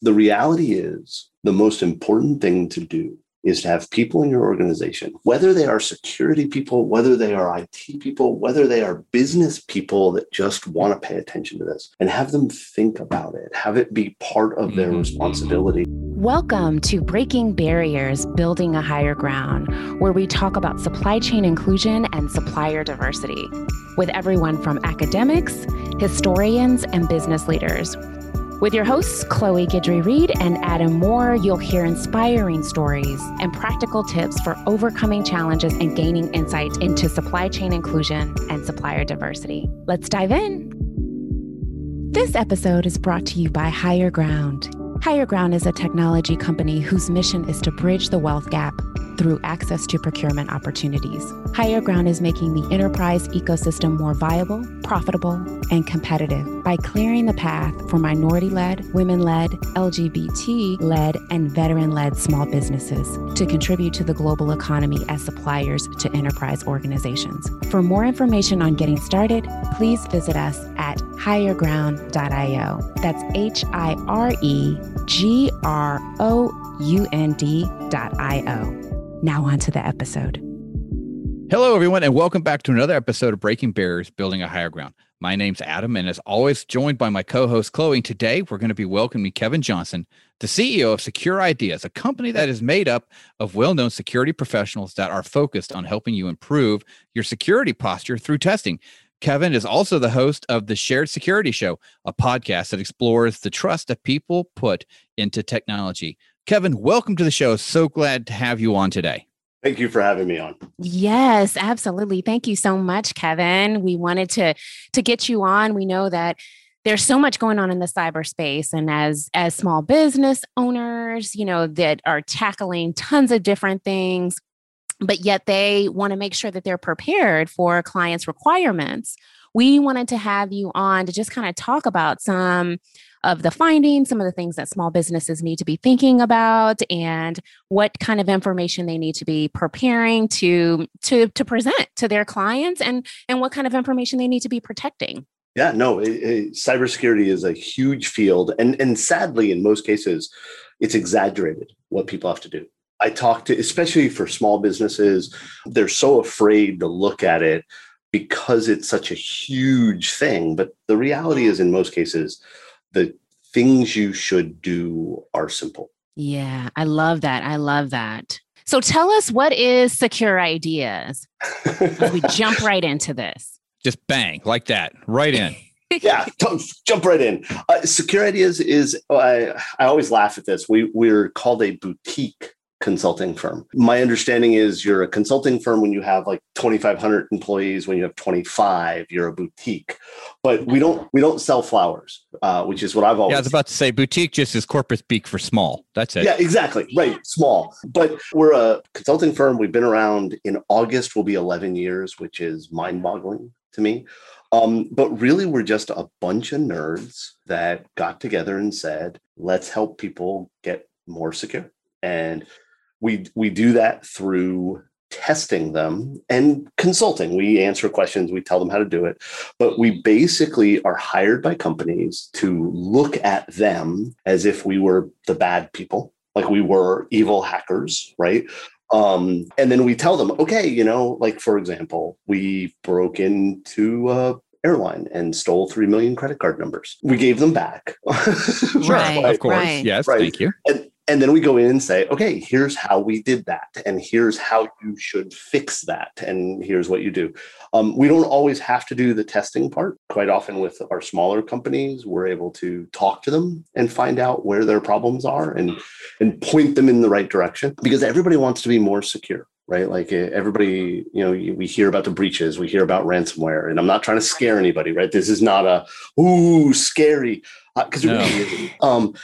The reality is the most important thing to do is to have people in your organization, whether they are security people, whether they are IT people, whether they are business people that just want to pay attention to this and have them think about it, have it be part of their mm-hmm. responsibility. Welcome to Breaking Barriers Building a Hire Ground, where we talk about supply chain inclusion and supplier diversity with everyone from academics, historians, and business leaders. With your hosts, Chloe Guidry Reed and Adam Moore, you'll hear inspiring stories and practical tips for overcoming challenges and gaining insight into supply chain inclusion and supplier diversity. Let's dive in. This episode is brought to you by Hire Ground. Hire Ground is a technology company whose mission is to bridge the wealth gap through access to procurement opportunities. Hire Ground is making the enterprise ecosystem more viable, profitable, and competitive by clearing the path for minority led, women led, LGBT led, and veteran led small businesses to contribute to the global economy as suppliers to enterprise organizations. For more information on getting started, please visit us at hireground.io. That's H I R E G R O U N D.io. Now, on to the episode. Hello, everyone, and welcome back to another episode of Breaking Barriers Building a Hire Ground. My name's Adam, and as always, joined by my co host, Chloe. Today, we're going to be welcoming Kevin Johnson, the CEO of Secure Ideas, a company that is made up of well known security professionals that are focused on helping you improve your security posture through testing. Kevin is also the host of the Shared Security Show, a podcast that explores the trust that people put into technology. Kevin, welcome to the show. So glad to have you on today. Thank you for having me on. Yes, absolutely. Thank you so much, Kevin. We wanted to to get you on. We know that there's so much going on in the cyberspace and as as small business owners, you know, that are tackling tons of different things, but yet they want to make sure that they're prepared for clients' requirements. We wanted to have you on to just kind of talk about some of the findings, some of the things that small businesses need to be thinking about, and what kind of information they need to be preparing to to to present to their clients, and and what kind of information they need to be protecting. Yeah, no, it, it, cybersecurity is a huge field, and and sadly, in most cases, it's exaggerated what people have to do. I talk to, especially for small businesses, they're so afraid to look at it because it's such a huge thing. But the reality is, in most cases, the things you should do are simple. Yeah, I love that. I love that. So tell us what is Secure Ideas? we jump right into this. Just bang, like that, right in. yeah, jump right in. Uh, Secure Ideas is, I, I always laugh at this. We, we're called a boutique consulting firm. My understanding is you're a consulting firm when you have like 2500 employees, when you have 25, you're a boutique. But we don't we don't sell flowers, uh, which is what I've always Yeah, I was about to say boutique just is corporate speak for small. That's it. Yeah, exactly. Right, small. But we're a consulting firm. We've been around in August will be 11 years, which is mind-boggling to me. Um, but really, we're just a bunch of nerds that got together and said, let's help people get more secure. And we we do that through testing them and consulting. We answer questions, we tell them how to do it, but we basically are hired by companies to look at them as if we were the bad people, like we were evil hackers, right? Um, and then we tell them, okay, you know, like for example, we broke into a airline and stole 3 million credit card numbers. We gave them back. right, of course. Right. Yes, right. thank you. And, and then we go in and say, okay, here's how we did that. And here's how you should fix that. And here's what you do. Um, we don't always have to do the testing part. Quite often, with our smaller companies, we're able to talk to them and find out where their problems are and, and point them in the right direction because everybody wants to be more secure right? Like eh, everybody, you know, we hear about the breaches, we hear about ransomware, and I'm not trying to scare anybody, right? This is not a ooh scary because uh, no. um,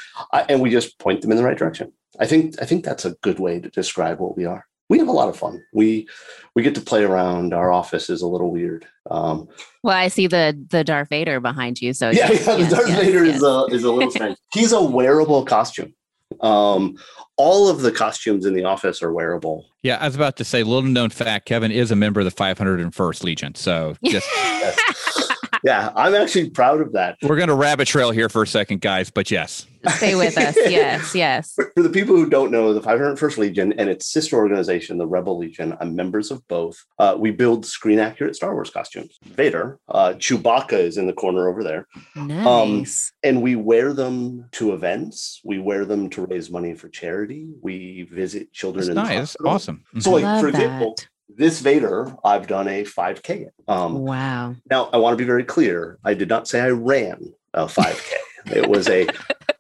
and we just point them in the right direction. I think I think that's a good way to describe what we are. We have a lot of fun. We we get to play around. Our office is a little weird. Um, well, I see the the Darth Vader behind you. So yeah, yes, yeah the Darth yes, Vader is a is a little strange. He's a wearable costume. Um, all of the costumes in the office are wearable. Yeah, I was about to say, little known fact: Kevin is a member of the 501st Legion. So just yeah, I'm actually proud of that. We're going to rabbit trail here for a second, guys, but yes. Stay with us. Yes, yes. For, for the people who don't know, the 501st Legion and its sister organization, the Rebel Legion, I'm members of both. Uh, we build screen accurate Star Wars costumes. Vader, uh, Chewbacca is in the corner over there. Nice. and we wear them to events. We wear them to raise money for charity. We visit children That's in nice. That's hospitals. awesome. So, like Love for example, that. This Vader, I've done a 5K. Um, Wow. now, I want to be very clear. I did not say I ran a 5K. it was a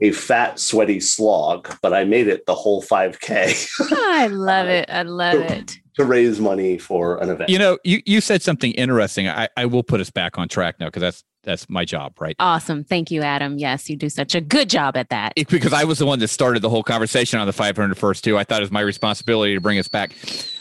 a fat, sweaty slog, but I made it the whole 5K I love it. I love it. to raise money for an event. you know, you, you said something interesting. I, I will put us back on track now because that's that's my job, right? Awesome. Thank you, Adam. Yes, you do such a good job at that. It- because I was the one that started the whole conversation on the 500 first too. I thought it was my responsibility to bring us back.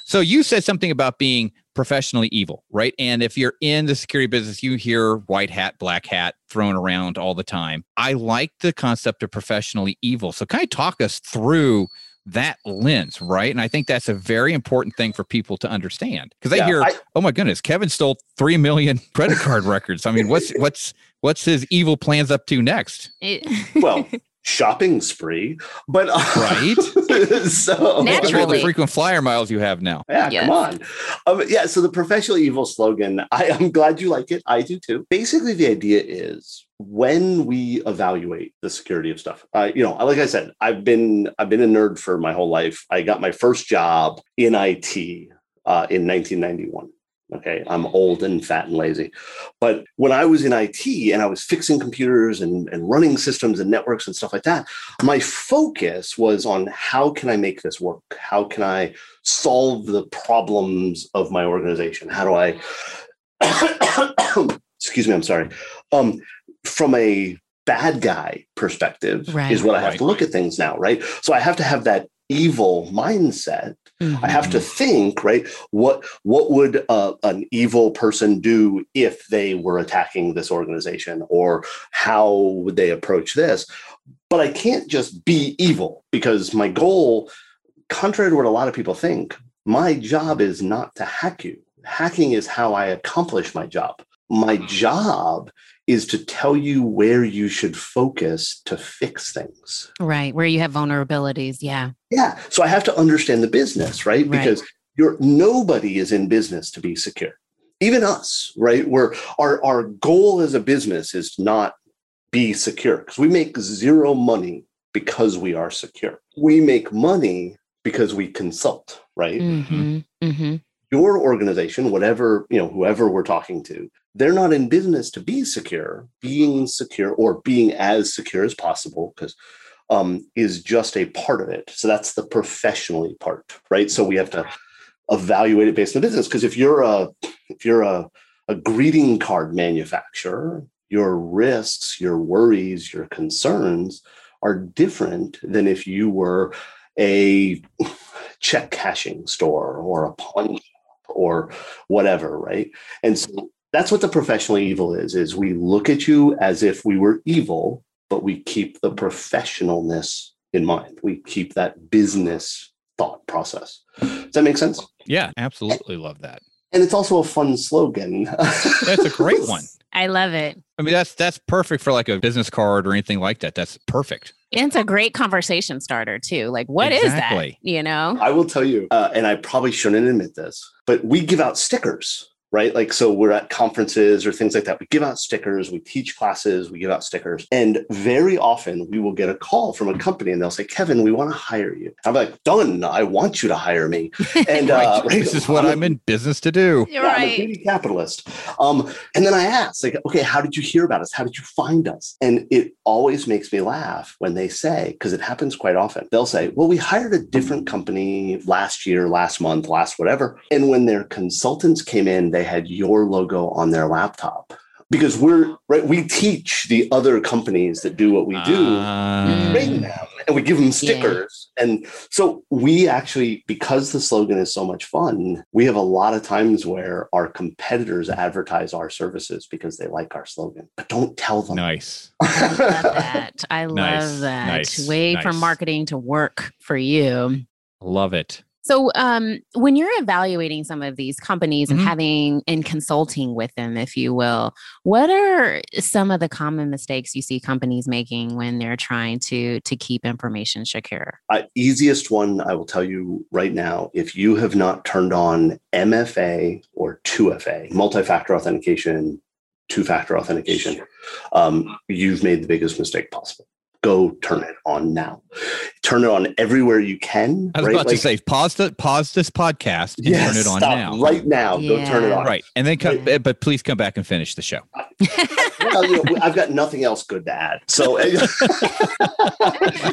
So you said something about being professionally evil, right? And if you're in the security business, you hear white hat, black hat thrown around all the time. I like the concept of professionally evil. So kind of talk us through that lens, right? And I think that's a very important thing for people to understand because they Yeah, hear, I- "Oh my goodness, Kevin stole three million credit card records." I mean, what's what's what's his evil plans up to next? It- well, shopping spree, but uh, Right. so Look at all the Naturally. frequent flyer miles you have now. Yeah, Yes. come on. Um, yeah, so the professional evil slogan, I, I'm glad you like it. I do too. Basically, the idea is when we evaluate the security of stuff, uh, you know, like I said, I've been I've been a nerd for my whole life. I got my first job in IT uh, in 1991. Okay, I'm old and fat and lazy. But when I was in IT and I was fixing computers and, and running systems and networks and stuff like that, my focus was on how can I make this work? How can I solve the problems of my organization? How do I, excuse me, I'm sorry. Um, from a bad guy perspective Right. is what I have Right. to look at things now, right? So I have to have that evil mindset I have to think, right? What what would uh, an evil person do if they were attacking this organization, or how would they approach this? But I can't just be evil because my goal, contrary to what a lot of people think, my job is not to hack you. Hacking is how I accomplish my job. My job is to tell you where you should focus to fix things. right. Where you have vulnerabilities. Yeah. Yeah. So I have to understand the business, right? Right. Because you're nobody is in business to be secure. Even us, right? Where our our goal as a business is to not be secure because we make zero money because we are secure. We make money because we consult, right? hmm hmm Your organization, whatever, you know, whoever we're talking to, they're not in business to be secure. Being secure or being as secure as possible, because um, is just a part of it. So that's the professionally part, right? So we have to evaluate it based on the business. Because if you're a if you're a, a greeting card manufacturer, your risks, your worries, your concerns are different than if you were a check cashing store or a pawn shop or whatever, right? And so that's what the professionally evil is is we look at you as if we were evil but we keep the professionalness in mind we keep that business thought process does that make sense Yeah, absolutely love that. and it's also a fun slogan That's a great one. I love it. I mean, that's that's perfect for like a business card or anything like that. That's perfect. It's a great conversation starter too. Like, what is Exactly. that? You know? I will tell you, uh, and I probably shouldn't admit this, but we give out stickers, right? Like, so we're at conferences or things like that. We give out stickers, we teach classes, we give out stickers. And very often we will get a call from a company and they'll say, Kevin, we want to hire you. I'm like, done. I want you to hire me. And uh, Right. This is what I'm in business to do. You're Yeah, I'm a right. capitalist. Um, and then I ask, like, okay, how did you hear about us? How did you find us? And it always makes me laugh when they say, because it happens quite often. They'll say, well, we hired a different company last year, last month, last whatever. And when their consultants came in, they had your logo on their laptop. Because we're right, we teach the other companies that do what we do Uh, train them and we give them stickers. And so we actually, because the slogan is so much fun, we have a lot of times where our competitors advertise our services because they like our slogan, but don't tell them. nice. I love that. I Nice, love that. nice, Way for nice. marketing to work for you. Love it. So, um, when you're evaluating some of these companies and Mhm. having and consulting with them, if you will, what are some of the common mistakes you see companies making when they're trying to to keep information secure? Uh, easiest one I will tell you right now if you have not turned on MFA or 2FA, multi factor authentication, two factor authentication, um, you've made the biggest mistake possible. Go turn it on now. Turn it on everywhere you can. I was right? about to say pause the pause this podcast and yes, turn it on stop now. right now. Go turn it on. Right. And then come but please come back and finish the show. well, you know, I've got nothing else good to add. So,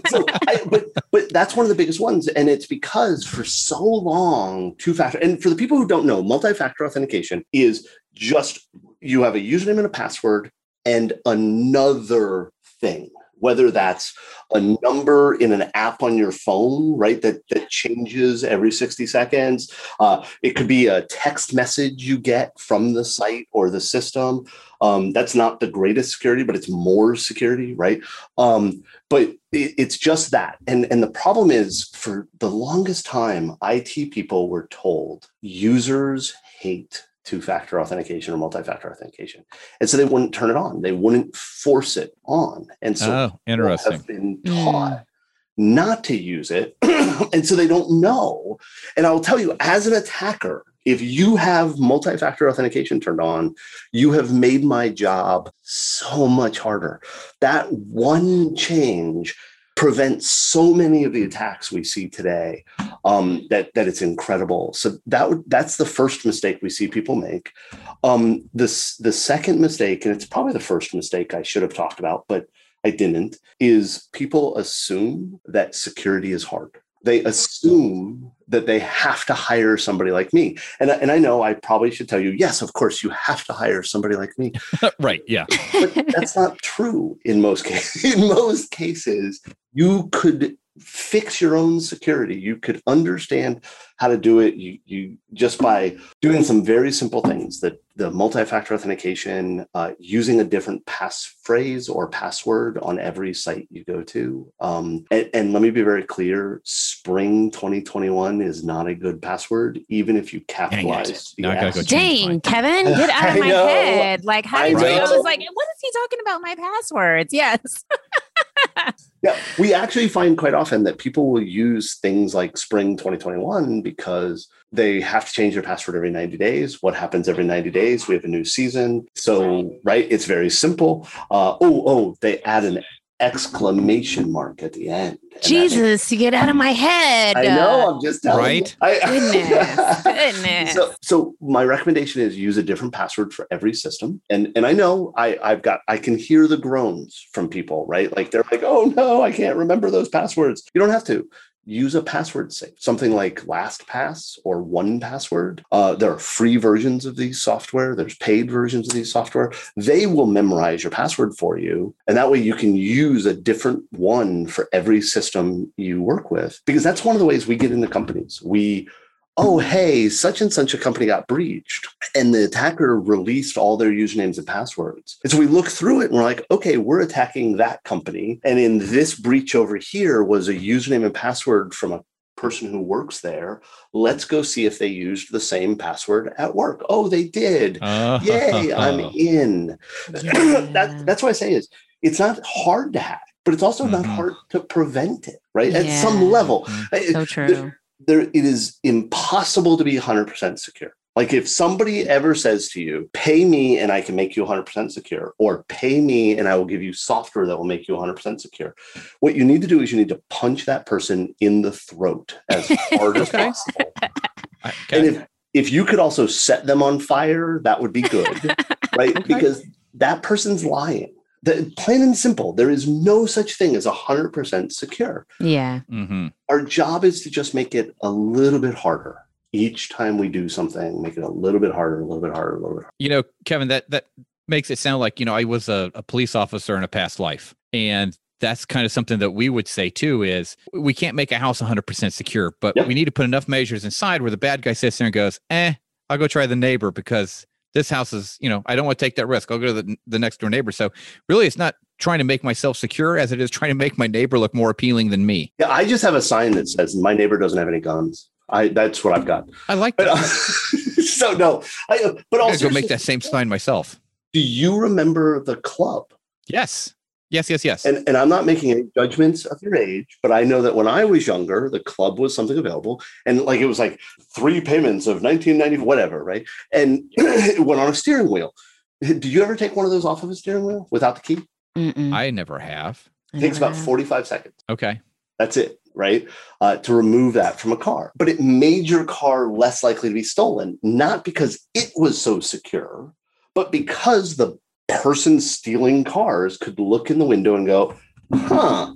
so I, but but that's one of the biggest ones, and it's because for so long, two factor. And for the people who don't know, multi-factor authentication is just you have a username and a password and another thing. Whether that's a number in an app on your phone, right? That that changes every 60 seconds. Uh, it could be a text message you get from the site or the system. Um, that's not the greatest security, but it's more security, right? Um, but it, it's just that. And, and the problem is for the longest time, IT people were told users hate two factor authentication or multi factor authentication. And so they wouldn't turn it on, they wouldn't force it on. And so oh, interesting. have been Mm. taught not to use it. and so they don't know. And I'll tell you, as an attacker, if you have multi factor authentication turned on, you have made my job so much harder. That one change prevents so many of the attacks we see today um, that that it's incredible. So that that's the first mistake we see people make. Um, this the second mistake, and it's probably the first mistake I should have talked about, but I didn't, is people assume that security is hard. They assume that they have to hire somebody like me. And, I- and I know I probably should tell you, yes, of course, you have to hire somebody like me. right. Yeah. But that's not true in most cases. In most cases, you could fix your own security. You could understand how to do it. You, you just by doing some very simple things that the multi-factor authentication, uh, using a different passphrase or password on every site you go to. Um, and, and let me be very clear: Spring 2021 is not a good password, even if you capitalize. the Now I gotta go change. Dang, Kevin, get out of my know. head. Like, how I did you? I know. was like, what is he talking about? My passwords? Yes. Yeah, we actually find quite often that people will use things like Spring 2021 because they have to change their password every 90 days. What happens every 90 days? We have a new season. So, right, it's very simple. Uh, oh, oh, they add an exclamation mark at the end. And that makes- Jesus, get out of my head. I know, uh, I'm just telling Right? you. I- Goodness, goodness. so, so my recommendation is use a different password for every system. And and I know I I've got I can hear the groans from people, right? Like they're like, oh no, I can't remember those passwords. You don't have to. Use a password safe, something like LastPass or One Password. Uh, there are free versions of these software. There's paid versions of these software. They will memorize your password for you, and that way you can use a different one for every system you work with. Because that's one of the ways we get into companies. We oh, hey, such and such a company got breached. And the attacker released all their usernames and passwords. And so we look through it and we're like, okay, we're attacking that company. And in this breach over here was a username and password from a person who works there. Let's go see if they used the same password at work. Oh, they did. Uh, Yay, I'm in. that, that's what I say is it's not hard to hack, but it's also not Mhm. hard to prevent it, right? At some level. Mhm. So true. There it is impossible to be 100% secure. Like if somebody ever says to you pay me and i can make you 100% secure or pay me and i will give you software that will make you 100% secure what you need to do is you need to punch that person in the throat as hard as Okay. possible. I- and if if you could also set them on fire that would be good right? Because that person's lying the, plain and simple there is no such thing as 100% secure Yeah. Mhm. our job is to just make it a little bit harder each time we do something make it a little bit harder a little bit harder a little bit harder You know, Kevin, that that makes it sound like you know I was a, a police officer in a past life, and that's kind of something that we would say too. Is we can't make a house 100 percent secure, but Yep. we need to put enough measures inside where the bad guy sits there and goes, "Eh, I'll go try the neighbor because this house is, you know, I don't want to take that risk. I'll go to the, the next door neighbor." So really, it's not trying to make myself secure as it is trying to make my neighbor look more appealing than me. yeah i just have a sign that says my neighbor doesn't have any guns I that's what I've got. I like But that. uh, so no, I, but also go make that same sign myself. Do you remember the club? Yes. Yes, yes, yes. And and I'm not making any judgments of your age, but I know that when I was younger, the club was something available, and like it was like three payments of 1990, whatever, right? And it went on a steering wheel. Did you ever take one of those off of a steering wheel without the key? Mm-mm. I never have. It takes about 45 seconds. Okay. That's it, right? Uh, to remove that from a car. But it made your car less likely to be stolen, not because it was so secure, but because the person stealing cars could look in the window and go, huh,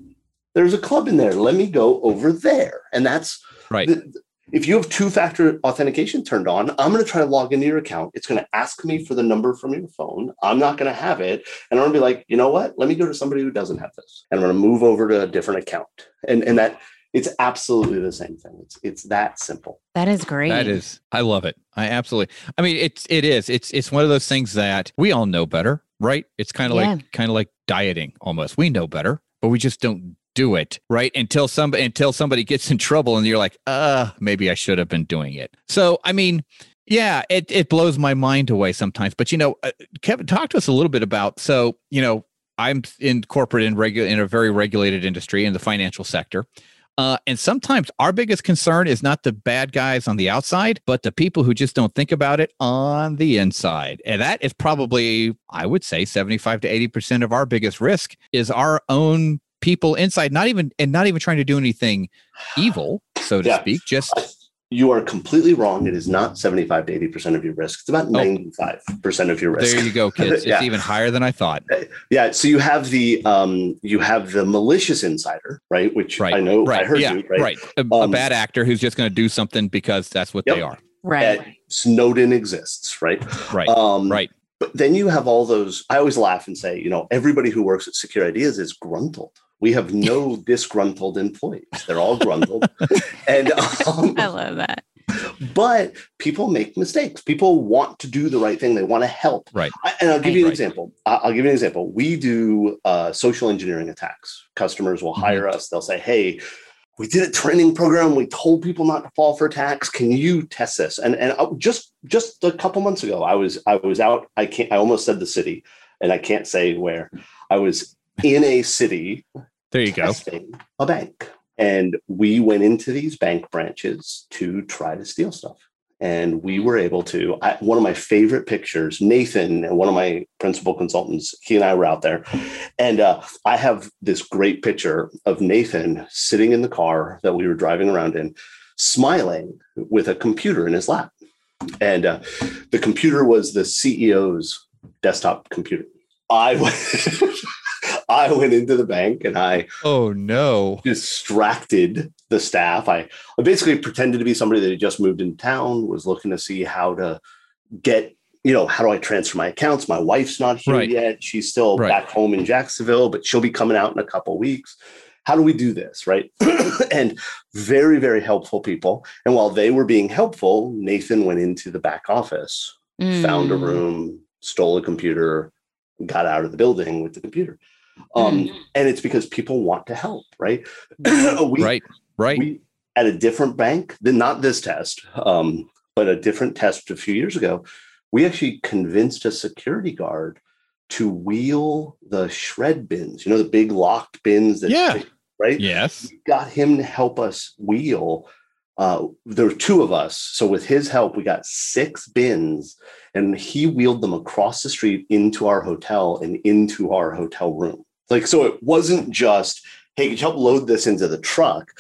there's a club in there. Let me go over there. And that's Right. the- if you have two factor authentication turned on, I'm going to try to log into your account. It's going to ask me for the number from your phone. I'm not going to have it. And I'm going to be like, you know what? Let me go to somebody who doesn't have this. And I'm going to move over to a different account. And, and that it's absolutely the same thing. It's, it's that simple. That is great. That is, I love it. I absolutely. I mean, it's it is. It's it's one of those things that we all know better, right? It's kind of Yeah. like kind of like dieting almost. We know better, but we just don't do it, right? Until somebody until somebody gets in trouble, and you're like, uh, maybe I should have been doing it. So, I mean. Yeah, it, it blows my mind away sometimes. But you know, uh, Kevin, talk to us a little bit about. So, you know, I'm in corporate and regular in a very regulated industry in the financial sector. Uh, and sometimes our biggest concern is not the bad guys on the outside, but the people who just don't think about it on the inside. And that is probably, I would say, 75 to 80% of our biggest risk is our own people inside, not even, and not even trying to do anything evil, so to Yeah. speak. Just, You are completely wrong. It is not 75 to 80% of your risk. It's about 95% of your risk. Oh. there you go, kids. Yeah. It's even higher than I thought. Yeah, so you have the um you have the malicious insider, right? Which Right. I know Right. I heard yeah. you, right? Right. A, a Um, bad actor who's just going to do something because that's what Yep. they are. right. Uh, Snowden exists, right? Right. Um right. But then you have all those. I always laugh and say, you know, everybody who works at Secure Ideas is gruntled. We have no disgruntled employees. They're all gruntled. and um, I love that. but people make mistakes. People want to do the right thing. They want to help. Right. I, and I'll give you an Right. example. I'll give you an example. We do uh, social engineering attacks. Customers will Mhm. hire us. They'll say, "Hey, we did a training program. We told people not to fall for attacks. Can you test this?" And and I- just just a couple months ago, I was I was out. I can't. I almost said the city, and I can't say where. I was in a city There you go. a bank. And we went into these bank branches to try to steal stuff. And we were able to. I, one of my favorite pictures, Nathan, one of my principal consultants, he and I were out there. And uh, I have this great picture of Nathan sitting in the car that we were driving around in, smiling with a computer in his lap. And uh, the computer was the CEO's desktop computer. I went, I went into the bank and I Oh, no. distracted the staff. I, I basically pretended to be somebody that had just moved in town, was looking to see how to get, you know, how do I transfer my accounts? My wife's not here Right. yet. She's still Right. back home in Jacksonville, but she'll be coming out in a couple weeks. How do we do this? Right. and very, very helpful people. And while they were being helpful, Nathan went into the back office, found a Mm. room, stole a computer, got out of the building with the computer. Um, And it's because people want to help, right? we, right. Right. we at a different bank, than not this test, um, but a different test a few years ago, we actually convinced a security guard to wheel the shred bins, you know, the big locked bins that Yeah. right? yes. We got him to help us wheel. Uh, there were two of us. So with his help, we got six bins and he wheeled them across the street into our hotel and into our hotel room. Like, so it wasn't just, hey, could you help load this into the truck?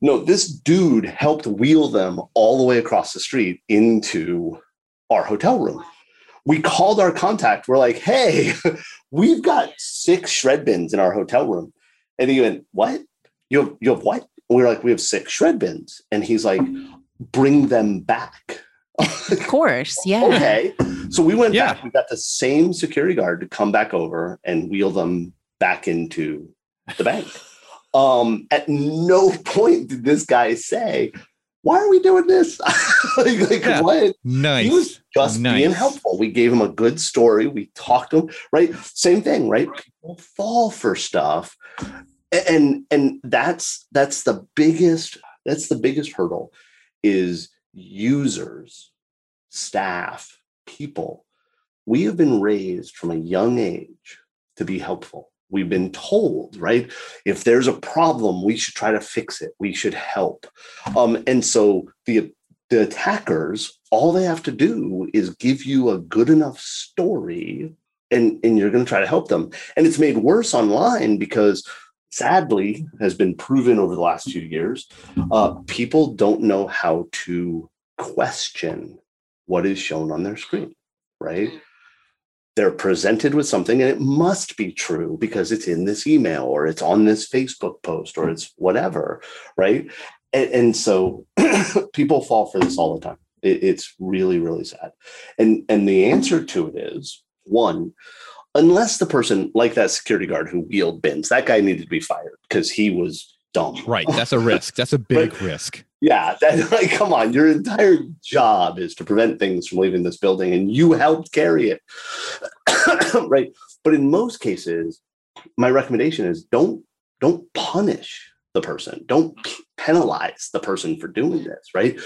No, this dude helped wheel them all the way across the street into our hotel room. We called our contact. We're like, hey, we've got six shred bins in our hotel room. And he went, what? You have, you have what? We are like, we have six shred bins. And he's like, bring them back. Of course. Yeah. okay. So we went Yeah. back. We got the same security guard to come back over and wheel them back into the bank. Um, at no point did this guy say, why are we doing this? like, like Yeah. what? Nice. He was just Nice. being helpful. We gave him a good story. We talked to him, right? Same thing, right? People fall for stuff. And and that's that's the biggest that's the biggest hurdle is users, staff, people. We have been raised from a young age to be helpful. We've been told, right? If there's a problem, we should try to fix it. We should help. Um, and so the the attackers, all they have to do is give you a good enough story and, and you're going to try to help them. And it's made worse online because sadly has been proven over the last few years uh, people don't know how to question what is shown on their screen right? They're presented with something and it must be true because it's in this email or it's on this facebook post or it's whatever right? And, and so people fall for this all the time. It, it's really really sad. And and the answer to it is one unless the person like that security guard who wheeled bins, that guy needed to be fired because he was dumb. Right. That's a risk. That's a big but, risk. Yeah. That, like, come on. Your entire job is to prevent things from leaving this building and you helped carry it. right. But in most cases, my recommendation is don't don't punish the person. Don't penalize the person for doing this, right?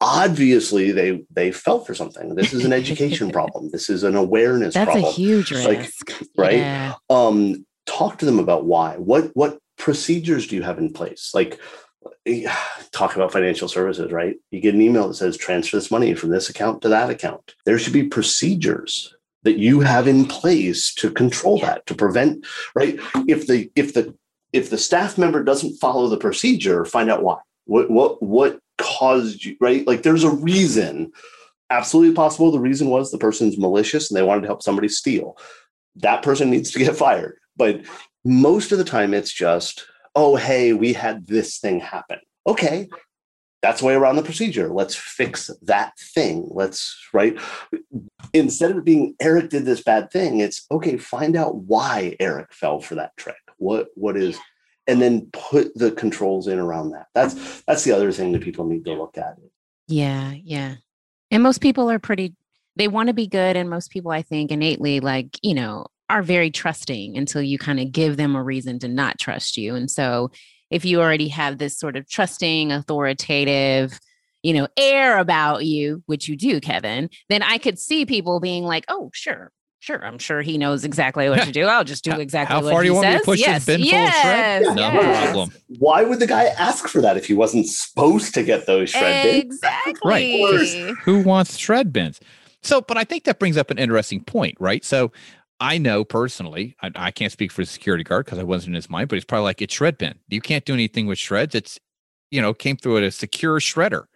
Obviously they they fell for something. This is an education problem. This is an awareness that's problem. a huge risk like, right? Yeah. um talk to them about why. What what procedures do you have in place? Like talk about financial services right? You get an email that says transfer this money from this account to that account. There should be procedures that you have in place to control yeah. that to prevent right? If the if the if the staff member doesn't follow the procedure find out why. What what what caused you, right? Like there's a reason. Absolutely possible the reason was the person's malicious and they wanted to help somebody steal. That person needs to get fired. But most of the time it's just, oh, hey, we had this thing happen. Okay, that's way around the procedure. Let's fix that thing. Let's right. Instead of being Eric did this bad thing, it's okay, find out why Eric fell for that trick. What what is and then put the controls in around that. That's that's the other thing that people need to look at. Yeah, yeah. And most people are pretty they want to be good and most people I think innately like, you know, are very trusting until you kind of give them a reason to not trust you. And so if you already have this sort of trusting, authoritative, you know, air about you, which you do, Kevin, then I could see people being like, "Oh, sure, Sure, I'm sure he knows exactly what to do. I'll just do exactly How what far do you want me to push yes, this bin yes, full of shred? yes. No problem. Why would the guy ask for that if he wasn't supposed to get those shred bins? Exactly. Right. Who wants shred bins? So, but I think that brings up an interesting point, right? So I know personally, I, I can't speak for the security guard because I wasn't in his mind, but he's probably like, it's shred bin. You can't do anything with shreds. It's, you know, came through at a secure shredder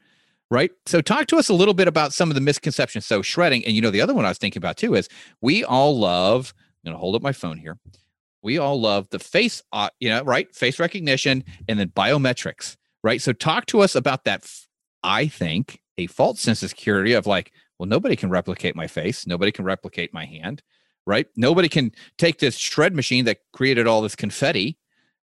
right? So talk to us a little bit about some of the misconceptions. So shredding, and you know, the other one I was thinking about too is we all love. I'm gonna hold up my phone here. We all love the face, uh, you know, right? Face recognition and then biometrics, right? So talk to us about that. I think a false sense of security of like, well, nobody can replicate my face, nobody can replicate my hand, right? Nobody can take this shred machine that created all this confetti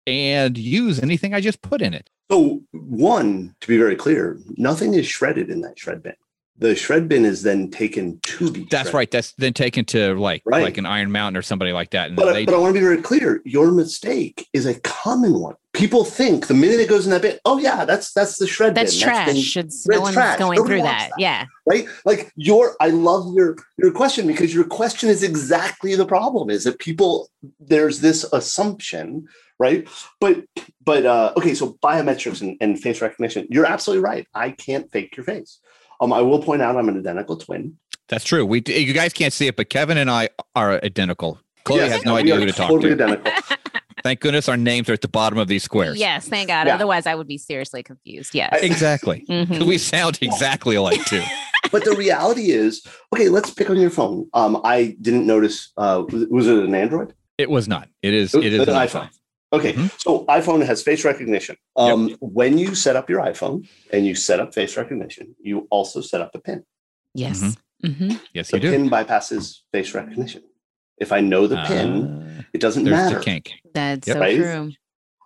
and use anything I just put in it. So, one, to be very clear, nothing is shredded in that shred bin. The shred bin is then taken to be. That's shredded. right. That's then taken to like right. like an Iron Mountain or somebody like that. And but, uh, they, but I want to be very clear. Your mistake is a common one. People think the minute it goes in that bin, oh yeah, that's that's the shred that's bin. Trash. That's been, it's no one's trash. going Nobody through that. that. Yeah. Right. Like your, I love your your question because your question is exactly the problem. Is that people there's this assumption right? But but uh, okay, so biometrics and, and, face recognition. You're absolutely right. I can't fake your face. Um, I will point out I'm an identical twin. That's true. We you guys can't see it, but Kevin and I are identical. Chloe yes, has no idea who to talk totally to. Identical. Thank goodness our names are at the bottom of these squares. Yes, thank God. Yeah. Otherwise, I would be seriously confused. Yes, exactly. mm-hmm. We sound exactly alike too. but the reality is, okay, let's pick on your phone. Um, I didn't notice. Uh, was it an Android? It was not. It is. It, it is an, an iPhone. iPhone. Okay, mm-hmm. so iPhone has face recognition. Um, yep. When you set up your iPhone and you set up face recognition, you also set up a PIN. Yes. Mm-hmm. Mm-hmm. Yes, the you do. PIN bypasses face recognition. If I know the uh, PIN, it doesn't matter. The kink. That's yep. so right? true.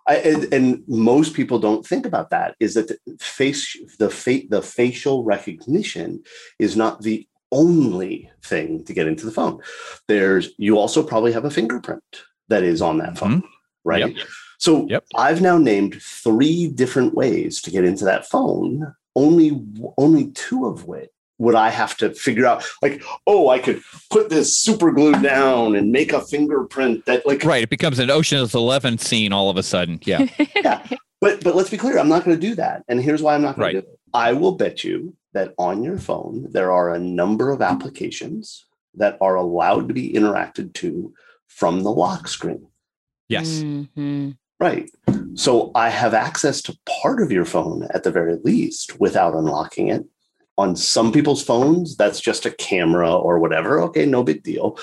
I, and, and, most people don't think about that. Is that the face the fa- the facial recognition is not the only thing to get into the phone. There's you also probably have a fingerprint that is on that phone. Mm-hmm right? Yep. So yep. I've now named three different ways to get into that phone only only two of which would I have to figure out like, oh, I could put this super glue down and make a fingerprint that like right. It becomes an Ocean's Eleven scene all of a sudden. Yeah. yeah. But but let's be clear, I'm not going to do that. And here's why I'm not going Right. to do it. I will bet you that on your phone there are a number of applications that are allowed to be interacted to from the lock screen. Yes. Mhm. Right. So I have access to part of your phone at the very least without unlocking it. On some people's phones, that's just a camera or whatever. Okay, no big deal.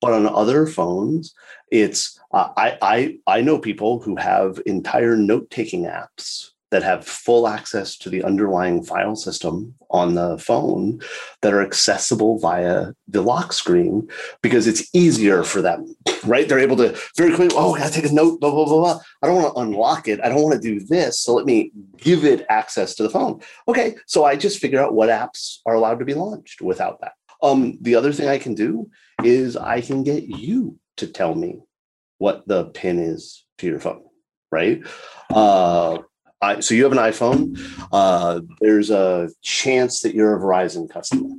But on other phones, it's uh, I I I know people who have entire note-taking apps that have full access to the underlying file system on the phone that are accessible via the lock screen because it's easier for them, right? They're able to very quickly, oh, I gotta take a note, blah, blah, blah, blah. I don't want to unlock it. I don't want to do this. So let me give it access to the phone. Okay. So I just figure out what apps are allowed to be launched without that. Um, the other thing I can do is I can get you to tell me what the pin is to your phone, right? Uh, I, so you have an iPhone. Uh, there's a chance that you're a Verizon customer,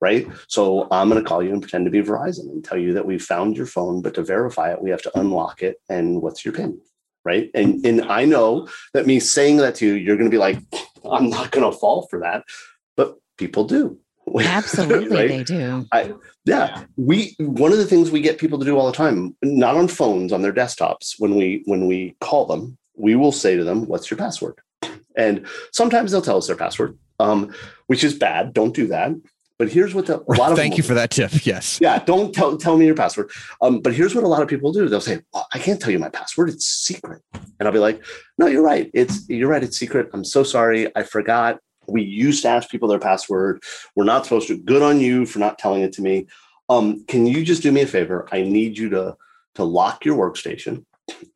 right? So I'm going to call you and pretend to be Verizon and tell you that we found your phone, but to verify it, we have to unlock it. And what's your PIN, right? And and I know that me saying that to you, you're going to be like, I'm not going to fall for that, but people do. Absolutely, right? they do. yeah we one of the things we get people to do all the time not on phones on their desktops when we when we call them we will say to them what's your password and sometimes they'll tell us their password um, which is bad don't do that but here's what the, a lot of Thank you for that tip. Yes. yeah, don't tell tell me your password. Um, but here's what a lot of people do. They'll say, well, I can't tell you my password. It's secret. And I'll be like, no, you're right. It's you're right. It's secret. I'm so sorry. I forgot. We used to ask people their password. We're not supposed to. Good on you for not telling it to me. Um, can you just do me a favor? I need you to to lock your workstation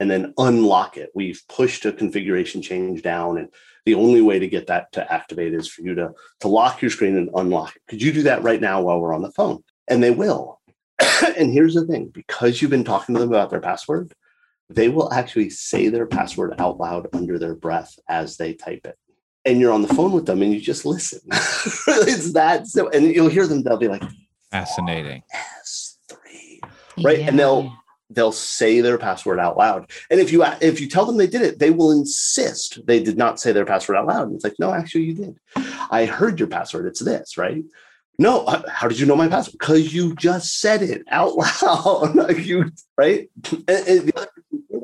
and then unlock it. We've pushed a configuration change down and the only way to get that to activate is for you to to lock your screen and unlock it. Could you do that right now while we're on the phone? And they will. and here's the thing because you've been talking to them about their password, they will actually say their password out loud under their breath as they type it. And you're on the phone with them and you just listen. it's that so and you'll hear them, they'll be like, Fascinating. S3. Right, and they'll- they'll say their password out loud. And if you if you tell them they did it, they will insist they did not say their password out loud. And it's like, no, actually, you did. I heard your password. It's this, right? No, how did you know my password? Because you just said it out loud. You, right? And, and the other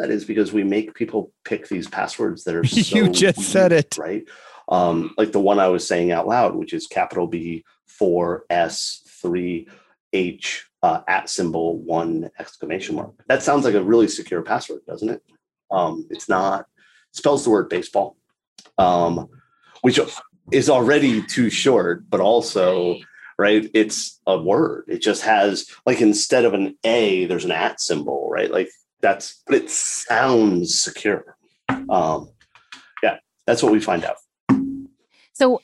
that is because we make people pick these passwords that are so You just said it. right? Um, like the one I was saying out loud, which is capital B four S three H uh, at symbol one exclamation mark. That sounds like a really secure password, doesn't it? Um, it's not. Spells the word baseball, um, which is already too short, but also right. It's a word. It just has like instead of an A, there's an at symbol, right? Like that's. But it sounds secure. Um, yeah, that's what we find out. So,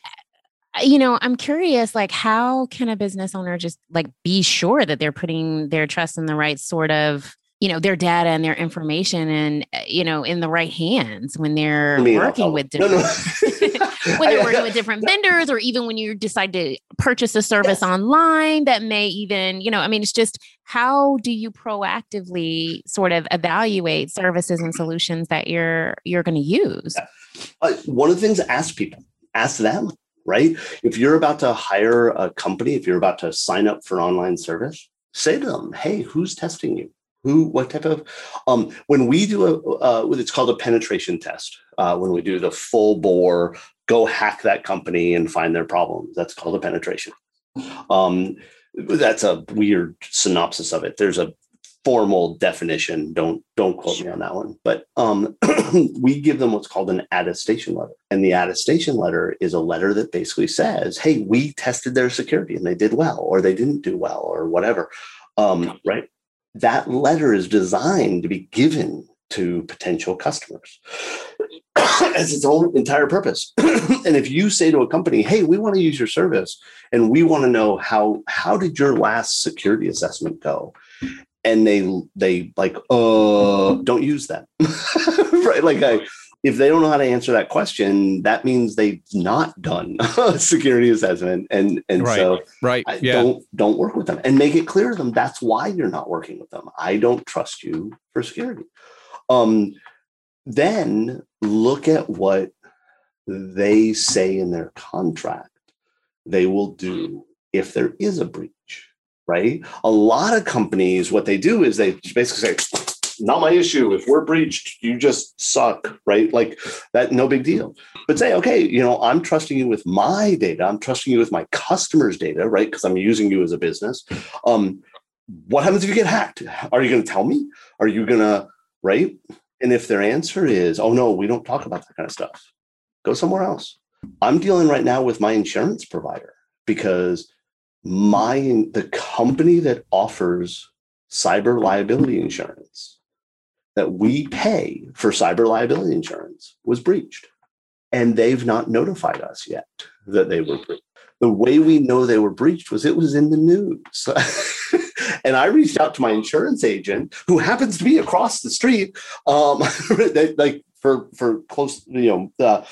you know, I'm curious, like, how can a business owner just like be sure that they're putting their trust in the right sort of, you know, their data and their information and, uh, you know, in the right hands when they're I mean, I'll working tell with different, No, no. when they're working with different vendors or even when you decide to purchase a service Yes. online that may even, you know, I mean, it's just how do you proactively sort of evaluate services and solutions that you're you're going to use? uh, one of the things ask people ask them right? If you're about to hire a company if you're about to sign up for an online service say to them hey who's testing you? Who what type of um when we do a uh, it's called a penetration test uh, when we do the full bore go hack that company and find their problems that's called a penetration. Um that's a weird synopsis of it. There's a formal definition. Don't don't quote me on that one. But um, we give them what's called an attestation letter, and the attestation letter is a letter that basically says, "Hey, we tested their security and they did well, or they didn't do well, or whatever." Um, right? That letter is designed to be given to potential customers as its own entire purpose. and if you say to a company, "Hey, we want to use your service, and we want to know how how did your last security assessment go?" And they they like uh don't use that right like i if they don't know how to answer that question, that means they've not done a security assessment. And and right. so right. I Yeah. don't don't work with them and make it clear to them that's why you're not working with them. I don't trust you for security. Um, then look at what they say in their contract they will do if there is a breach, right? A lot of companies, what they do is they basically say, not my issue. If we're breached, you just suck, right? Like that, no big deal. But say, okay, you know, I'm trusting you with my data. I'm trusting you with my customers' data, right? Because I'm using you as a business. Um, what happens if you get hacked? Are you going to tell me? Are you going to, right? And if their answer is, oh no, we don't talk about that kind of stuff, go somewhere else. I'm dealing right now with my insurance provider because my the company that offers cyber liability insurance that we pay for cyber liability insurance was breached. And they've not notified us yet that they were breached. The way we know they were breached was it was in the news. And i reached out to my insurance agent who happens to be across the street um like for for close you know uh,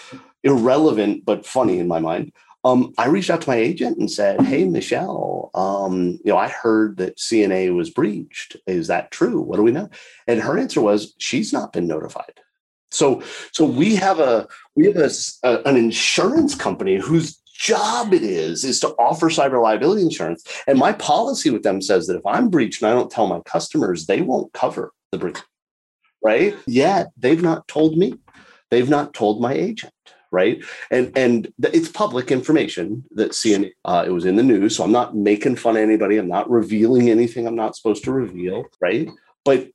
irrelevant but funny in my mind um, I reached out to my agent and said, "Hey, Michelle, um, you know, I heard that CNA was breached. Is that true? What do we know?" And her answer was, "She's not been notified." So, so we have a we have a, a, an insurance company whose job it is is to offer cyber liability insurance, and my policy with them says that if I'm breached and I don't tell my customers, they won't cover the breach. Right? Yet they've not told me. They've not told my agent right? And and it's public information that CNA. Uh, it was in the news, so I'm not making fun of anybody. I'm not revealing anything I'm not supposed to reveal, right? But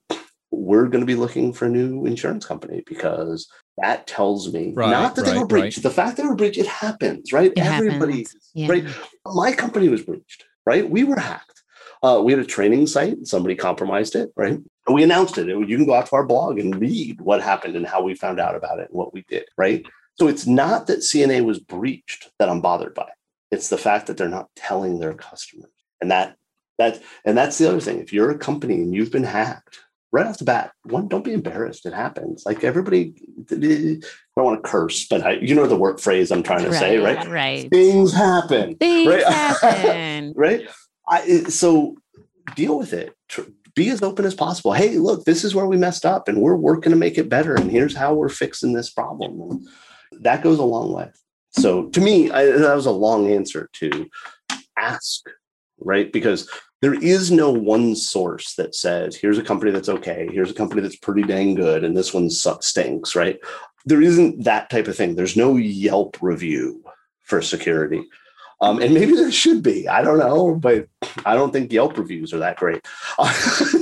we're going to be looking for a new insurance company because that tells me Right, not that they were breached. right. The fact that they were breached, it happens, right? It Everybody, happens. Yeah. right? My company was breached, right? We were hacked. Uh, we had a training site. Somebody compromised it, right? And we announced it. You can go out to our blog and read what happened and how we found out about it and what we did, right? So it's not that CNA was breached that I'm bothered by. It's the fact that they're not telling their customers. And that that and that's the other thing. If you're a company and you've been hacked, right off the bat, one, don't be embarrassed. It happens. Like everybody, I don't want to curse, but I, you know the work phrase I'm trying to say, right? Right. Things happen, Things Right. happen. right? I, so deal with it. Be as open as possible. Hey, look, this is where we messed up, and we're working to make it better. And here's how we're fixing this problem. That goes a long way. So to me, I, that was a long answer to ask, right? Because there is no one source that says, here's a company that's okay, here's a company that's pretty dang good, and this one sucks, stinks, right? There isn't that type of thing. There's no Yelp review for security. Um, and maybe there should be. I don't know, but I don't think Yelp reviews are that great.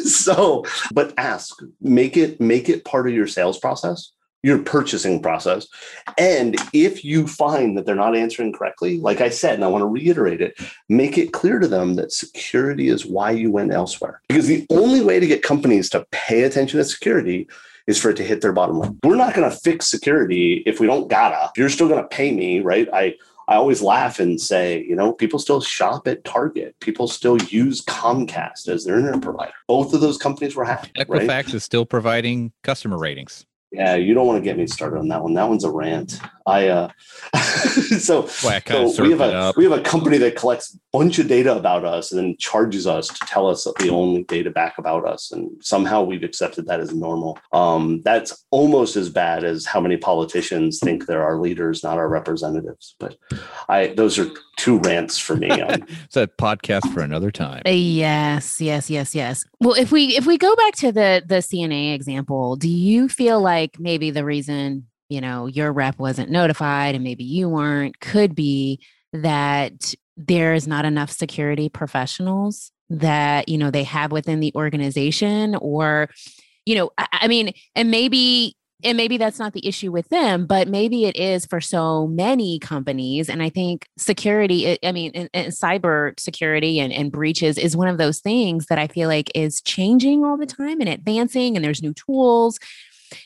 so, but ask, make it make it part of your sales process, your purchasing process. And if you find that they're not answering correctly, like I said, and I want to reiterate it, make it clear to them that security is why you went elsewhere. Because the only way to get companies to pay attention to security is for it to hit their bottom line. We're not going to fix security if we don't gotta. You're still going to pay me, right? I I always laugh and say, you know, people still shop at Target. People still use Comcast as their internet provider. Both of those companies were hacked, right? Equifax is still providing customer ratings. Yeah, you don't want to get me started on that one. That one's a rant. I uh so, Boy, I so we have a up. we have a company that collects a bunch of data about us and then charges us to tell us the only data back about us. And somehow we've accepted that as normal. Um, that's almost as bad as how many politicians think they're our leaders, not our representatives. But I those are two rants for me. Um, It's a podcast for another time. Uh, Yes, yes, yes, yes. Well, if we if we go back to the the CNA example, do you feel like maybe the reason, you know, your rep wasn't notified and maybe you weren't could be that there is not enough security professionals that, you know, they have within the organization or you know, I, I mean, and maybe and maybe that's not the issue with them, but maybe it is for so many companies. And I think security, I- I mean, and, and cyber security and, and breaches is one of those things that I feel like is changing all the time and advancing, and there's new tools.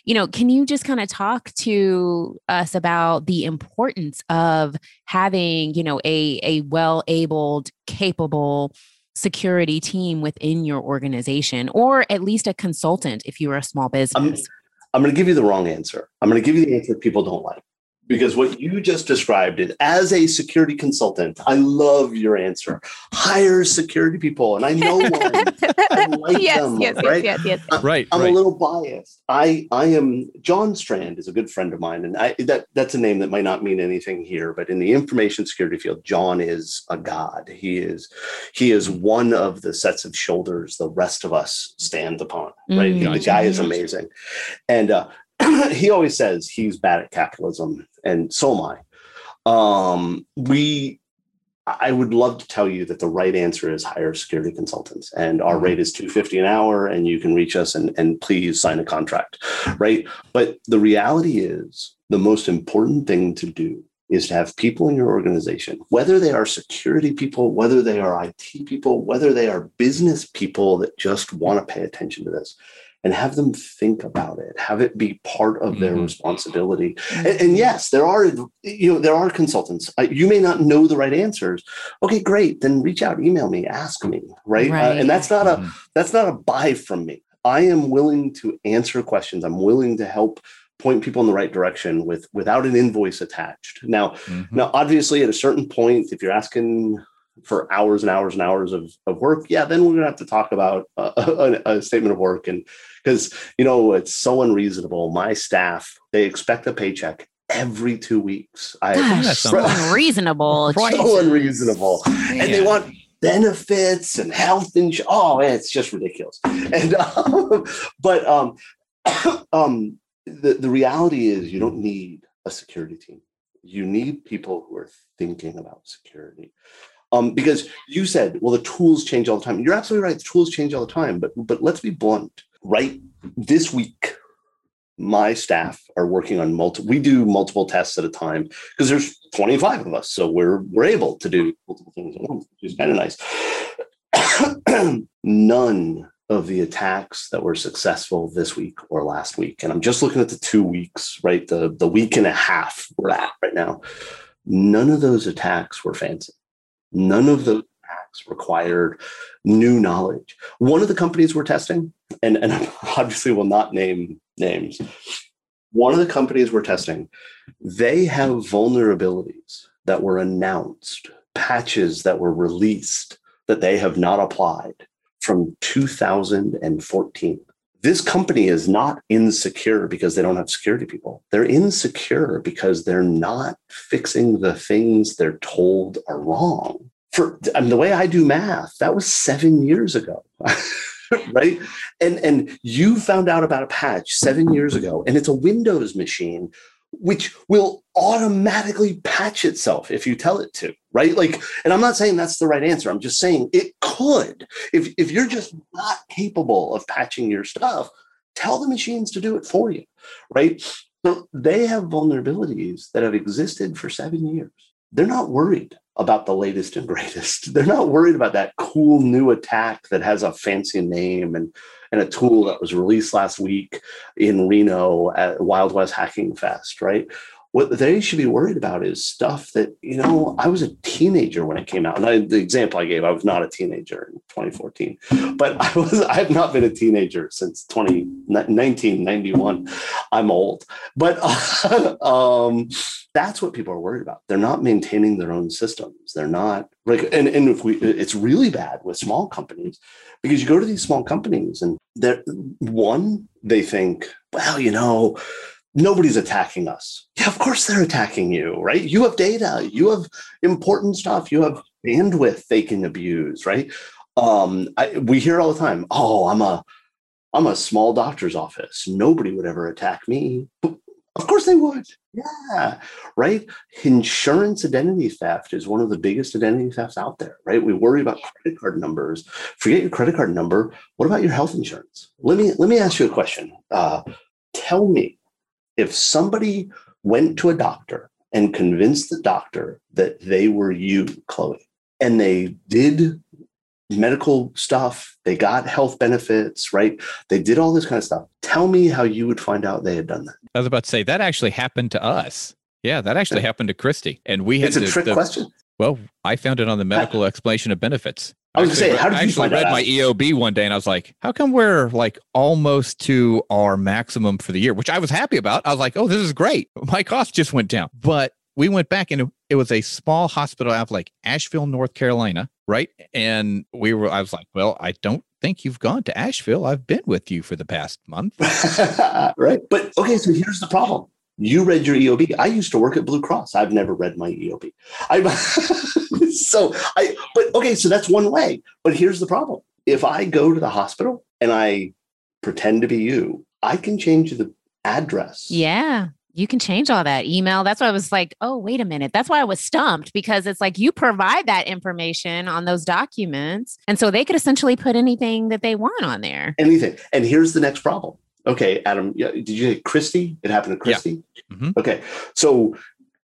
You know, can you just kind of talk to us about the importance of having, you know, a a well-abled, capable security team within your organization, or at least a consultant if you're a small business? I'm going to give you the wrong answer. I'm going to give you the answer people don't like because what you just described is as a security consultant i love your answer hire security people and i know one I like yes, them, yes, right? yes, yes, yes. Right. i'm right. a little biased i i am john strand is a good friend of mine and i that that's a name that might not mean anything here but in the information security field john is a god he is he is one of the sets of shoulders the rest of us stand upon right Mm, the guy is amazing and uh he always says he's bad at capitalism, and so am I. Um, we, I would love to tell you that the right answer is hire security consultants, and our rate is two fifty an hour, and you can reach us and and please sign a contract, right? But the reality is, the most important thing to do is to have people in your organization, whether they are security people, whether they are IT people, whether they are business people that just want to pay attention to this and have them think about it have it be part of their Mhm. responsibility. And, and yes there are you know there are consultants. Uh, you may not know the right answers. Okay great. Then reach out email me ask me right, Uh, and that's not a Mhm. that's not a buy from me. I am willing to answer questions. I'm willing to help point people in the right direction with without an invoice attached. Now Mhm. now, obviously, at a certain point, if you're asking for hours and hours and hours of, of work, yeah, then we're going to have to talk about uh, a, a statement of work. And because, you know, it's so unreasonable. My staff, they expect a paycheck every two weeks. I, Gosh, that's so unreasonable. So Jesus. unreasonable. And they want benefits and health and Oh, man, it's just ridiculous. And, um, but um, um, the, the reality is you don't need a security team. You need people who are thinking about security. Um, because you said, well, the tools change all the time. You're absolutely right. The tools change all the time. But but let's be blunt. Right this week, my staff are working on multiple. We do multiple tests at a time because there's 25 of us, so we're we're able to do multiple things at once, which is kind of nice. None of the attacks that were successful this week or last week, and I'm just looking at the two weeks, right? The the week and a half we're at right now. None of those attacks were fancy. None of those attacks required new knowledge. One of the companies we're testing, and, and obviously will not name names. One of the companies we're testing, they have vulnerabilities that were announced, patches that were released that they have not applied from 2014. This company is not insecure because they don't have security people. They're insecure because they're not fixing the things they're told are wrong. For I mean, the way I do math, that was seven years ago. right and and you found out about a patch seven years ago and it's a windows machine which will automatically patch itself if you tell it to right? Like and i'm not saying that's the right answer. I'm just saying it could. If if you're just not capable of patching your stuff tell the machines to do it for you right? So they have vulnerabilities that have existed for seven years they're not worried about the latest and greatest. They're not worried about that cool new attack that has a fancy name and, and a tool that was released last week in Reno at Wild West Hacking Fest, right? What they should be worried about is stuff that, you know, I was a teenager when it came out. And I, the example I gave, I was not a teenager in 2014, but I was, I have not been a teenager since 20, 1991. I'm old, but um, that's what people are worried about. They're not maintaining their own systems. They're not like, and, and if we, it's really bad with small companies because you go to these small companies and they're one, they think, well, you know, nobody's attacking us. Yeah, of course they're attacking you, right? You have data, you have important stuff, you have bandwidth they can abuse, right? Um, I, we hear all the time, oh, I'm a, I'm a small doctor's office. Nobody would ever attack me. But of course they would. Yeah. Right. Insurance identity theft is one of the biggest identity thefts out there, right? We worry about credit card numbers. Forget your credit card number. What about your health insurance? Let me let me ask you a question. Uh, tell me if somebody went to a doctor and convinced the doctor that they were you, Chloe, and they did medical stuff, they got health benefits, right? They did all this kind of stuff. Tell me how you would find out they had done that. I was about to say that actually happened to us. Yeah, that actually happened to Christy, and we had It's a the- trick the- question. Well, I found it on the medical explanation of benefits. I was gonna say, how did I you actually read my EOB one day and I was like, how come we're like almost to our maximum for the year, which I was happy about. I was like, oh, this is great. My cost just went down. But we went back and it- it was a small hospital out of like Asheville, North Carolina, right? And we were, I was like, well, I don't think you've gone to Asheville. I've been with you for the past month. right? But okay, so here's the problem. You read your EOB. I used to work at Blue Cross. I've never read my EOB. I so I but okay, so that's one way. But here's the problem. If I go to the hospital and I pretend to be you, I can change the address. Yeah. You can change all that email. That's why I was like, oh, wait a minute. That's why I was stumped because it's like you provide that information on those documents. And so they could essentially put anything that they want on there. Anything. And here's the next problem. Okay, Adam, did you say Christy? It happened to Yeah. Christy? Mhm. Okay. So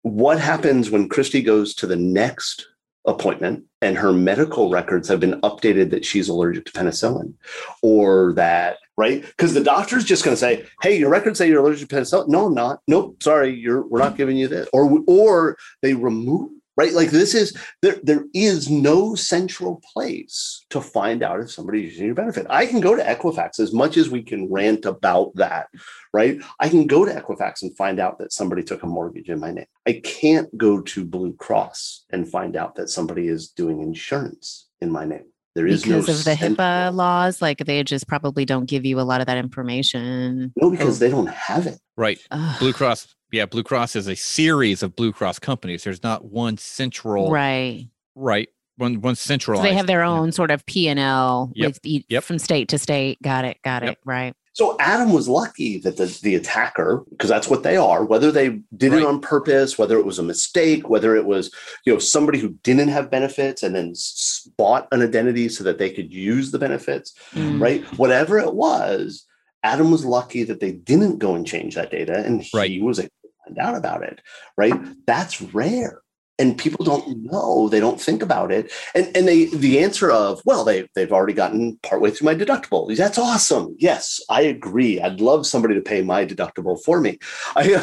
what happens when Christy goes to the next appointment and her medical records have been updated that she's allergic to penicillin or that right because the doctor's just going to say hey your records say you're allergic to penicillin no i'm not nope sorry you're we're not giving you this or or they remove right like this is there there is no central place to find out if somebody's using your benefit i can go to equifax as much as we can rant about that right i can go to equifax and find out that somebody took a mortgage in my name i can't go to blue cross and find out that somebody is doing insurance in my name there is because no of the central- HIPAA laws. Like they just probably don't give you a lot of that information. no because oh. they don't have it Right. Ugh. Blue Cross. Yeah. Blue Cross is a series of Blue Cross companies. There's not one central, right. right. One, one So they have their yeah. own sort of P and L with each, Yep. from state to state. Got it. Got Yep. it. Right. So Adam was lucky that the, the attacker, because that's what they are, whether they did Right. it on purpose, whether it was a mistake, whether it was, you know, somebody who didn't have benefits and then s- bought an identity so that they could use the benefits, Mm. right? Whatever it was, Adam was lucky that they didn't go and change that data and he Right. was able to find out about it, right? That's rare. And people don't know, they don't think about it. And and they the answer of, well, they they've already gotten partway through my deductible. That's awesome. Yes, I agree. I'd love somebody to pay my deductible for me. I,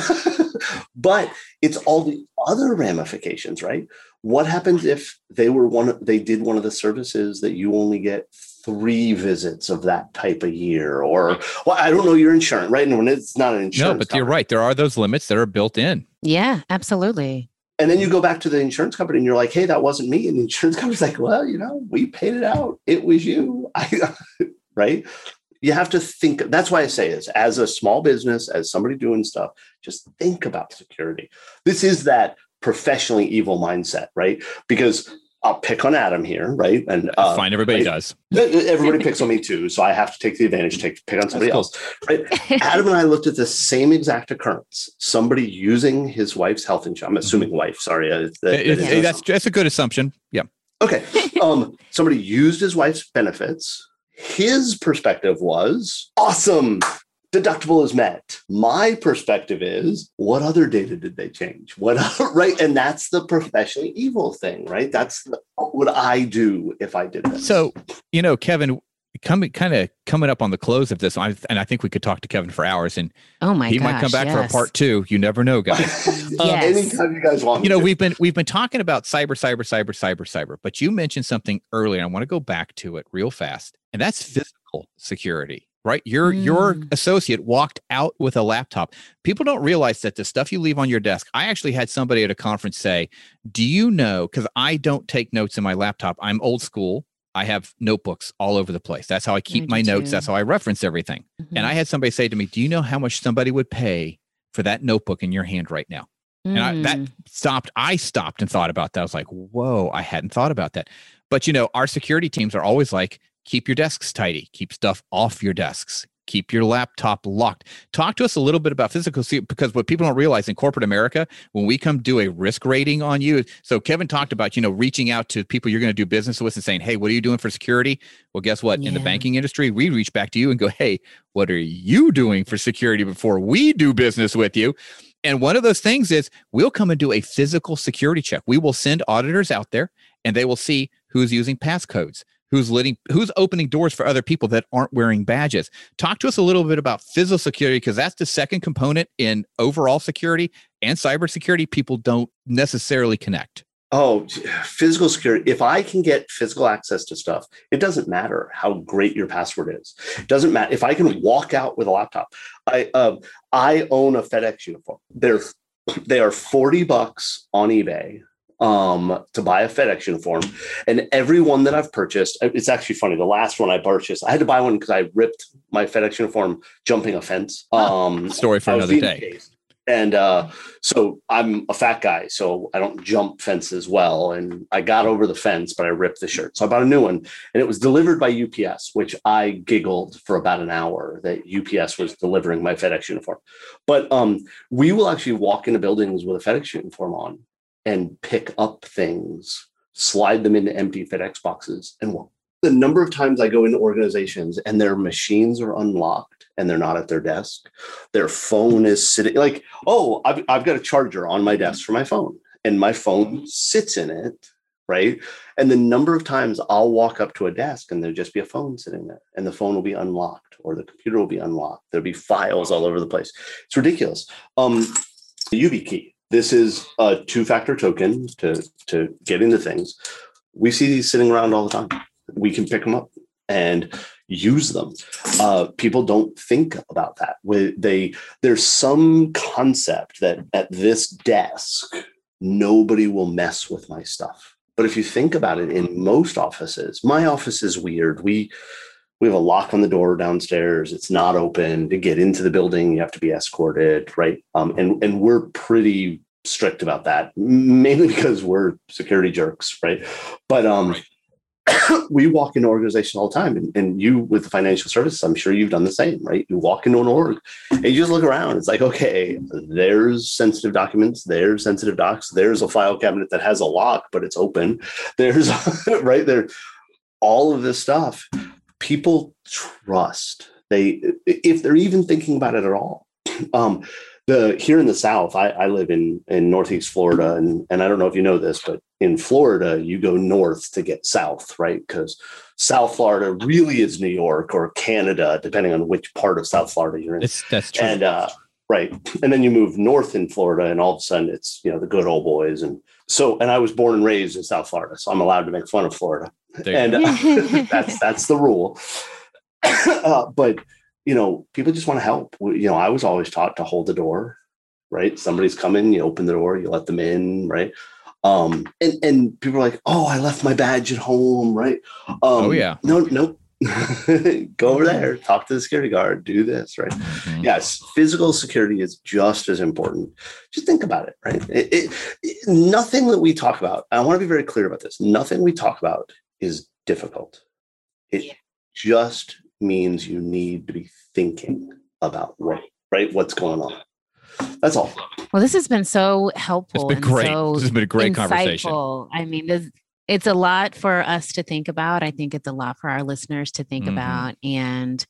but it's all the other ramifications, right? What happens if they were one they did one of the services that you only get three visits of that type a year or well i don't know your insurance right and when it's not an insurance No, but you're right. There are those limits that are built in. Yeah. Absolutely. and then you go back to the insurance company and you're like hey that wasn't me and the insurance company's like well you know we paid it out it was you I, right you have to think that's why i say this as a small business as somebody doing stuff just think about security this is that professionally evil mindset right because i'll pick on adam here right and uh, fine. Everybody right. does. everybody picks on me too so i have to take the advantage take pick on somebody else right Adam and I looked at the same exact occurrence. Somebody using his wife's health insurance. I'm assuming wife. Sorry, uh, that- It- it- that is- that's that's a good assumption. Yeah. okay. Um, somebody used his wife's benefits. His perspective was awesome. Deductible is met. My perspective is what other data did they change? What right? And that's the professionally evil thing, right? That's the, what would I do if I did this? So, you know, Kevin, coming kind of coming up on the close of this, and I think we could talk to Kevin for hours, and Oh my he gosh. might come back for a part two. You never know, guys. Um, yes. Anytime you guys want. me you know, to. we've been we've been talking about cyber, cyber, cyber, cyber, cyber, but you mentioned something earlier. And I want to go back to it real fast, and that's physical security. Right, your your Mm. associate walked out with a laptop. People don't realize that the stuff you leave on your desk. I actually had somebody at a conference say, "Do you know?" Because I don't take notes in my laptop. I'm old school. I have notebooks all over the place. That's how I keep do my notes. too. That's how I reference everything. Mhm. And I had somebody say to me, "Do you know how much somebody would pay for that notebook in your hand right now?" And I, that Mm. stopped. I stopped and thought about that. I was like, "Whoa, I hadn't thought about that." But you know, our security teams are always like, "Keep your desks tidy. Keep stuff off your desks. Keep your laptop locked." Talk to us a little bit about physical security because what people don't realize in corporate America, when we come do a risk rating on you, so Kevin talked about you know reaching out to people you're going to do business with and saying, "Hey, what are you doing for security?" Well, guess what? In the banking industry, we reach back to you and go, "Hey, what are you doing for security before we do business with you?" And one of those things is we'll come and do a physical security check. We will send auditors out there and they will see who's using passcodes, who's letting who's opening doors for other people that aren't wearing badges. Talk to us a little bit about physical security because that's the second component in overall security and cybersecurity people don't necessarily connect. Oh, physical security. If I can get physical access to stuff, it doesn't matter how great your password is. It doesn't matter if I can walk out with a laptop. I uh, I own a FedEx uniform. They're they are 40 bucks on eBay um, to buy a FedEx uniform. And every one that I've purchased, it's actually funny. The last one I purchased, I had to buy one because I ripped my FedEx uniform jumping a fence. Um, Story for another day. And uh, so I'm a fat guy, so I don't jump fences well. And I got over the fence, but I ripped the shirt. So I bought a new one, and it was delivered by UPS, which I giggled for about an hour that UPS was delivering my FedEx uniform. But um, we will actually walk into buildings with a FedEx uniform on and pick up things, slide them into empty FedEx boxes, and walk. The number of times I go into organizations and their machines are unlocked and they're not at their desk. Their phone is sitting like, oh, I've, I've got a charger on my desk for my phone, and my phone sits in it, right? And the number of times I'll walk up to a desk and there'll just be a phone sitting there, and the phone will be unlocked or the computer will be unlocked. There'll be files all over the place. It's ridiculous. Um, the YubiKey. This is a two-factor token to to get into things. We see these sitting around all the time. We can pick them up and use them. Uh, people don't think about that. They there's some concept that at this desk nobody will mess with my stuff. But if you think about it, in most offices, my office is weird. We we have a lock on the door downstairs. It's not open to get into the building. You have to be escorted, right? Um, and and we're pretty strict about that, mainly because we're security jerks, right? But um, right. we walk into organizations all the time and, and, you with the financial services i'm sure you've done the same right? You walk into an org and you just look around. It's like okay there's sensitive documents there's sensitive docs there's a file cabinet that has a lock but it's open. There's right there. All of this stuff people trust. They if they're even thinking about it at all um, the here in the south I, I live in in northeast florida and and i don't know if you know this but in Florida, you go north to get south, right? Because South Florida really is New York or Canada, depending on which part of South Florida you're in. It's, that's true. And uh, right, and then you move north in Florida, and all of a sudden it's you know the good old boys. And so, and I was born and raised in South Florida, so I'm allowed to make fun of Florida, and uh, that's that's the rule. uh, but you know, people just want to help. You know, I was always taught to hold the door. Right, somebody's coming, you open the door, you let them in. Right, um, and, and people are like, oh, I left my badge at home, right? Um, oh, yeah. No, no. Go over there, talk to the security guard, do this, right? Mm-hmm. Yes, physical security is just as important. Just think about it, right? It, it, it, nothing that we talk about, I want to be very clear about this, nothing we talk about is difficult. It yeah. just means you need to be thinking about what, right? What's going on. That's all. Well, this has been so helpful. It's been great. So this has been a great insightful. conversation. I mean, this, it's a lot for us to think about. I think it's a lot for our listeners to think mm-hmm. about. And,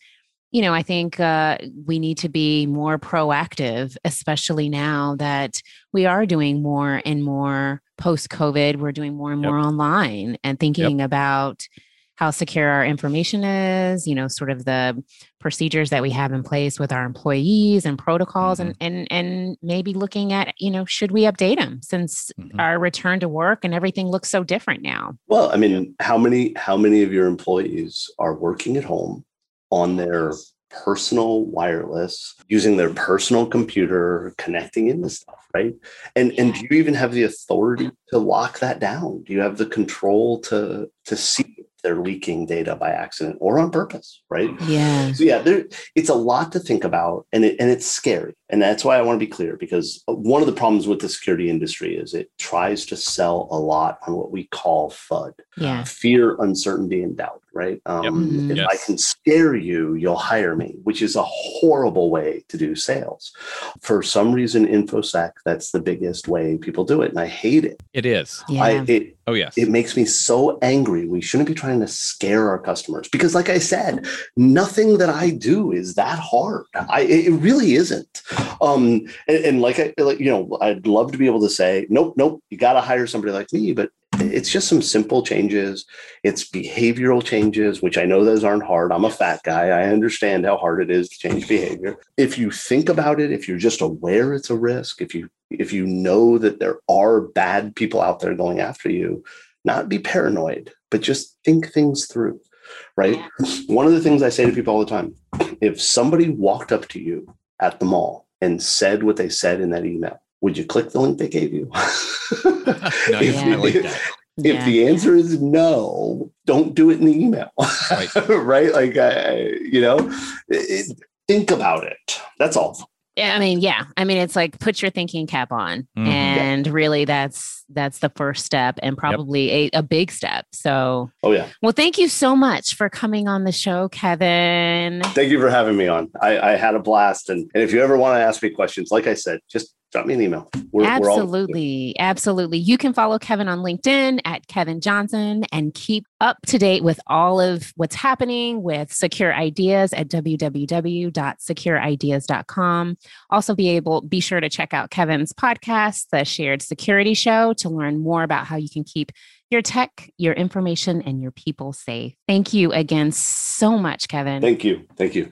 you know, I think uh, we need to be more proactive, especially now that we are doing more and more post COVID. We're doing more and more online and thinking yep. about how secure our information is, you know, sort of the procedures that we have in place with our employees and protocols mm-hmm. and and and maybe looking at, you know, should we update them since mm-hmm. our return to work and everything looks so different now. Well, I mean, how many how many of your employees are working at home on their personal wireless using their personal computer connecting into stuff right and and do you even have the authority to lock that down do you have the control to to see they're leaking data by accident or on purpose, right? Mm-hmm. Yeah. So yeah, there, it's a lot to think about, and it, and it's scary, and that's why I want to be clear because uh, one of the problems with the security industry is it tries to sell a lot on what we call FUD, yeah, fear, uncertainty, and doubt, right? Um, yep. If yes. I can scare you, you'll hire me, which is a horrible way to do sales. For some reason, infosec that's the biggest way people do it, and I hate it. It is. Yeah. I, it, oh yes. It makes me so angry. We shouldn't be trying trying to scare our customers because like i said nothing that i do is that hard i it really isn't um and, and like i like you know i'd love to be able to say nope nope you got to hire somebody like me but it's just some simple changes. It's behavioral changes, which I know those aren't hard. I'm a fat guy. I understand how hard it is to change behavior. If you think about it, if you're just aware it's a risk, if you if you know that there are bad people out there going after you, not be paranoid, but just think things through. Right. One of the things I say to people all the time, if somebody walked up to you at the mall and said what they said in that email, would you click the link they gave you? no, if, yeah. like if, if the answer is no, don't do it in the email. Right. right? Like, I, you know, it, think about it. That's all. Yeah, I mean, yeah. I mean, it's like put your thinking cap on. Mm-hmm. And yeah. really that's that's the first step and probably yep. a, a big step. So Oh yeah. Well, thank you so much for coming on the show, Kevin. Thank you for having me on. I, I had a blast. And, and if you ever want to ask me questions, like I said, just drop me an email. We're, absolutely. We're all- absolutely. You can follow Kevin on LinkedIn at Kevin Johnson and keep up to date with all of what's happening with Secure Ideas at www.secureideas.com. Also be able be sure to check out Kevin's podcast, The Shared Security Show, to learn more about how you can keep your tech, your information, and your people safe. Thank you again so much, Kevin. Thank you. Thank you.